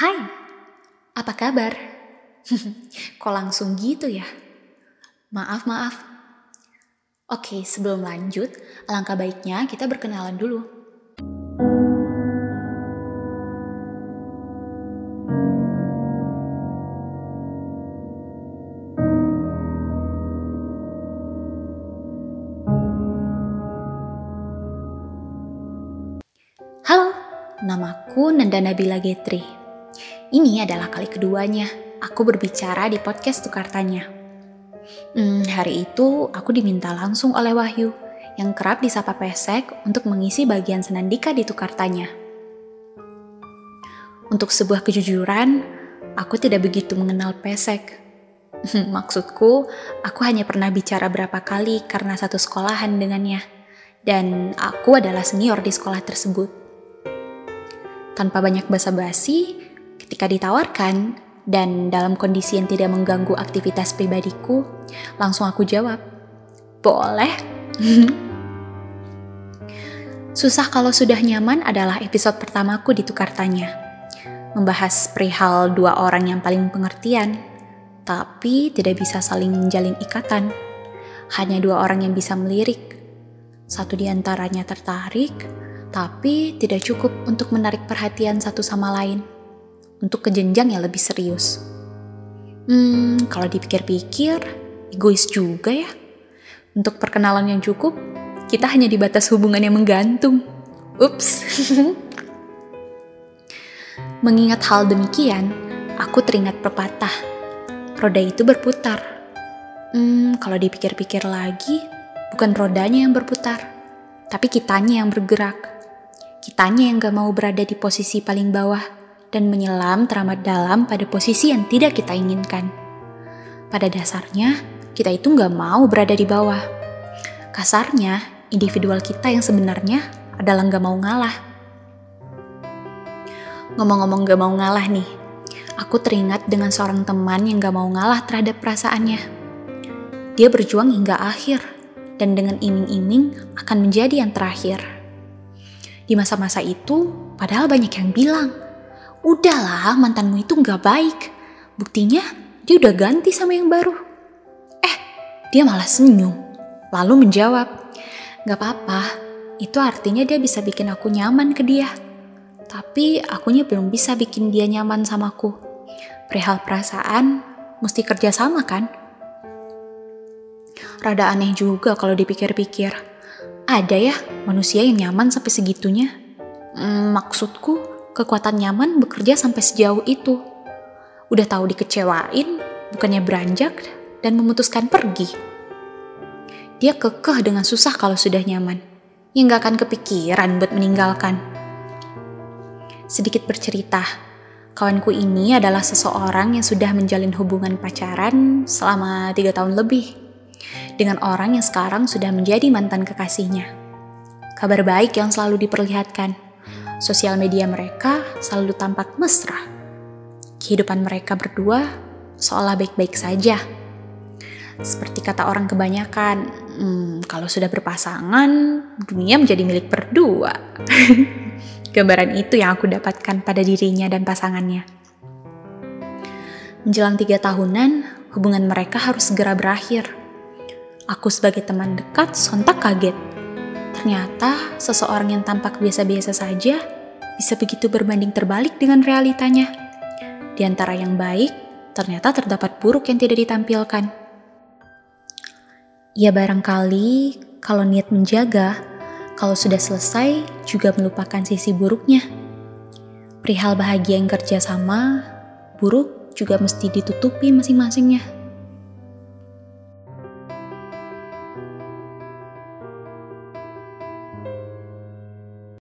Hai, apa kabar? Kok langsung gitu ya? Maaf, maaf. Oke, sebelum lanjut, alangkah baiknya kita berkenalan dulu. Halo, namaku Nanda Nabila Getri. Ini adalah kali keduanya aku berbicara di podcast Tukar Tanya. Hmm, hari itu aku diminta langsung oleh Wahyu yang kerap disapa Pesek untuk mengisi bagian senandika di Tukar Tanya. Untuk sebuah kejujuran, aku tidak begitu mengenal Pesek. Maksudku, aku hanya pernah bicara berapa kali karena satu sekolahan dengannya, dan aku adalah senior di sekolah tersebut tanpa banyak basa-basi ketika ditawarkan dan dalam kondisi yang tidak mengganggu aktivitas pribadiku, langsung aku jawab, boleh. Susah kalau sudah nyaman adalah episode pertamaku di Tukar Tanya. Membahas perihal dua orang yang paling pengertian, tapi tidak bisa saling menjalin ikatan. Hanya dua orang yang bisa melirik. Satu di antaranya tertarik, tapi tidak cukup untuk menarik perhatian satu sama lain untuk ke jenjang yang lebih serius. Hmm, kalau dipikir-pikir, egois juga ya. Untuk perkenalan yang cukup, kita hanya dibatas hubungan yang menggantung. Ups. Mengingat hal demikian, aku teringat pepatah. Roda itu berputar. Hmm, kalau dipikir-pikir lagi, bukan rodanya yang berputar, tapi kitanya yang bergerak. Kitanya yang gak mau berada di posisi paling bawah dan menyelam teramat dalam pada posisi yang tidak kita inginkan. Pada dasarnya, kita itu gak mau berada di bawah. Kasarnya, individual kita yang sebenarnya adalah gak mau ngalah. Ngomong-ngomong gak mau ngalah nih, aku teringat dengan seorang teman yang gak mau ngalah terhadap perasaannya. Dia berjuang hingga akhir, dan dengan iming-iming akan menjadi yang terakhir. Di masa-masa itu, padahal banyak yang bilang, udahlah mantanmu itu nggak baik. Buktinya dia udah ganti sama yang baru. Eh, dia malah senyum. Lalu menjawab, gak apa-apa, itu artinya dia bisa bikin aku nyaman ke dia. Tapi akunya belum bisa bikin dia nyaman sama aku. Perihal perasaan, mesti kerja sama kan? Rada aneh juga kalau dipikir-pikir ada ya manusia yang nyaman sampai segitunya? Hmm, maksudku, kekuatan nyaman bekerja sampai sejauh itu. Udah tahu dikecewain, bukannya beranjak dan memutuskan pergi. Dia kekeh dengan susah kalau sudah nyaman. Yang gak akan kepikiran buat meninggalkan. Sedikit bercerita, kawanku ini adalah seseorang yang sudah menjalin hubungan pacaran selama tiga tahun lebih dengan orang yang sekarang sudah menjadi mantan kekasihnya. Kabar baik yang selalu diperlihatkan. Sosial media mereka selalu tampak mesra. Kehidupan mereka berdua seolah baik-baik saja. Seperti kata orang kebanyakan, hmm, kalau sudah berpasangan, dunia menjadi milik berdua. Gambaran itu yang aku dapatkan pada dirinya dan pasangannya. Menjelang tiga tahunan, hubungan mereka harus segera berakhir Aku sebagai teman dekat sontak kaget. Ternyata seseorang yang tampak biasa-biasa saja bisa begitu berbanding terbalik dengan realitanya. Di antara yang baik, ternyata terdapat buruk yang tidak ditampilkan. Ya barangkali kalau niat menjaga, kalau sudah selesai juga melupakan sisi buruknya. Perihal bahagia yang kerja sama, buruk juga mesti ditutupi masing-masingnya.